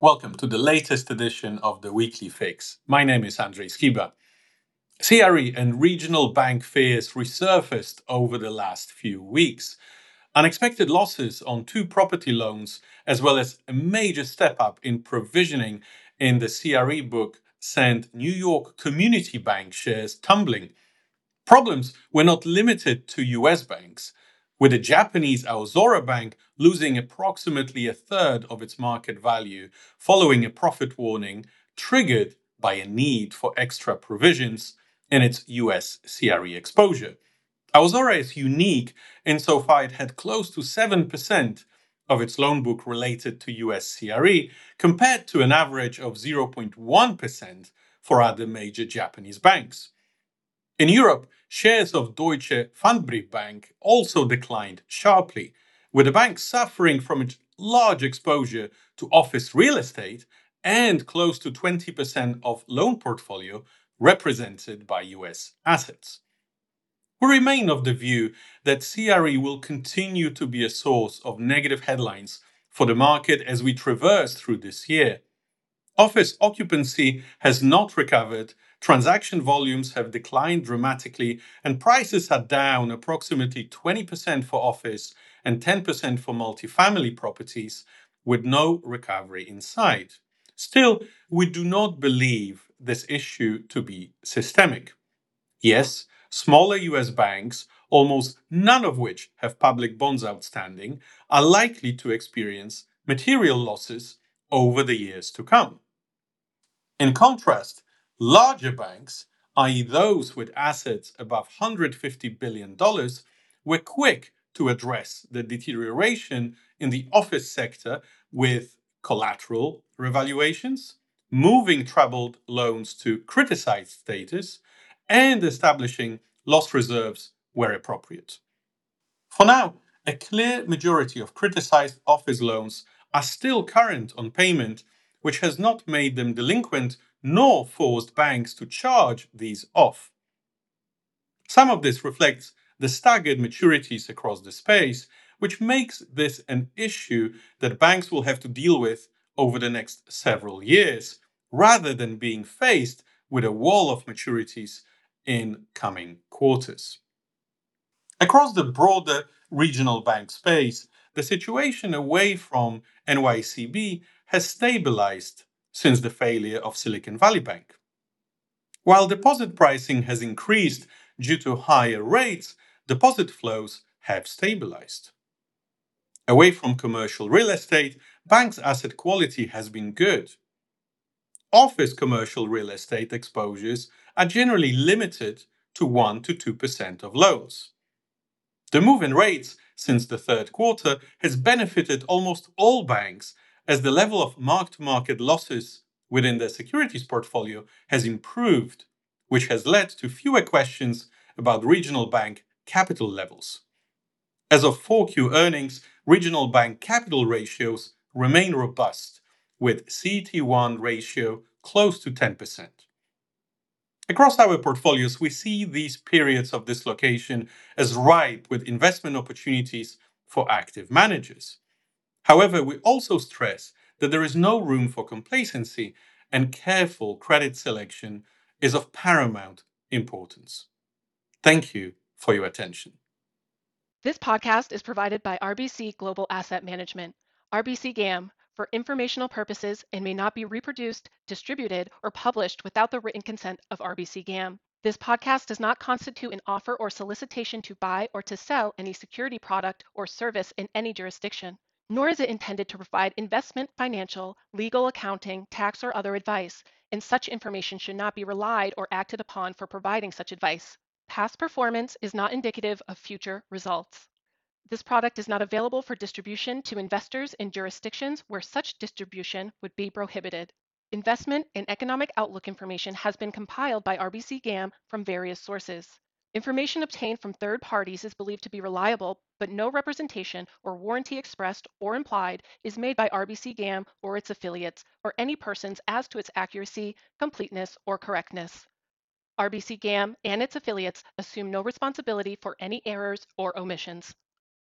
Welcome to the latest edition of the Weekly Fix. My name is Andrzej Skiba. CRE and regional bank fears resurfaced over the last few weeks. Unexpected losses on two property loans, as well as a major step up in provisioning in the CRE book, sent New York Community Bank shares tumbling. Problems were not limited to US banks with the Japanese Aozora Bank losing approximately a third of its market value following a profit warning triggered by a need for extra provisions in its US CRE exposure. Aozora is unique insofar it had close to 7% of its loan book related to US CRE compared to an average of 0.1% for other major Japanese banks. In Europe, shares of Deutsche Pfandbriefbank also declined sharply, with the bank suffering from its large exposure to office real estate and close to 20% of loan portfolio represented by US assets. We remain of the view that CRE will continue to be a source of negative headlines for the market as we traverse through this year. Office occupancy has not recovered transaction volumes have declined dramatically, and prices are down approximately 20% for office and 10% for multifamily properties, with no recovery in sight. Still, we do not believe this issue to be systemic. Yes, smaller US banks, almost none of which have public bonds outstanding, are likely to experience material losses over the years to come. In contrast, Larger banks, i.e., those with assets above $150 billion, were quick to address the deterioration in the office sector with collateral revaluations, moving troubled loans to criticized status, and establishing loss reserves where appropriate. For now, a clear majority of criticized office loans are still current on payment, which has not made them delinquent nor forced banks to charge these off. Some of this reflects the staggered maturities across the space, which makes this an issue that banks will have to deal with over the next several years, rather than being faced with a wall of maturities in coming quarters. Across the broader regional bank space, the situation away from NYCB has stabilized since the failure of Silicon Valley Bank. While deposit pricing has increased due to higher rates, deposit flows have stabilized. Away from commercial real estate, banks' asset quality has been good. Office commercial real estate exposures are generally limited to 1 to 2% of loans. The move in rates since the third quarter has benefited almost all banks as the level of mark to market losses within their securities portfolio has improved, which has led to fewer questions about regional bank capital levels. As of 4Q earnings, regional bank capital ratios remain robust, with CET1 ratio close to 10%. Across our portfolios, we see these periods of dislocation as ripe with investment opportunities for active managers. However, we also stress that there is no room for complacency and careful credit selection is of paramount importance. Thank you for your attention. This podcast is provided by RBC Global Asset Management, RBC GAM, for informational purposes and may not be reproduced, distributed, or published without the written consent of RBC GAM. This podcast does not constitute an offer or solicitation to buy or to sell any security product or service in any jurisdiction nor is it intended to provide investment, financial, legal, accounting, tax, or other advice, and such information should not be relied or acted upon for providing such advice. Past performance is not indicative of future results. This product is not available for distribution to investors in jurisdictions where such distribution would be prohibited. Investment and economic outlook information has been compiled by RBC GAM from various sources. Information obtained from third parties is believed to be reliable, but no representation or warranty expressed or implied is made by RBC GAM or its affiliates or any persons as to its accuracy, completeness, or correctness. RBC GAM and its affiliates assume no responsibility for any errors or omissions.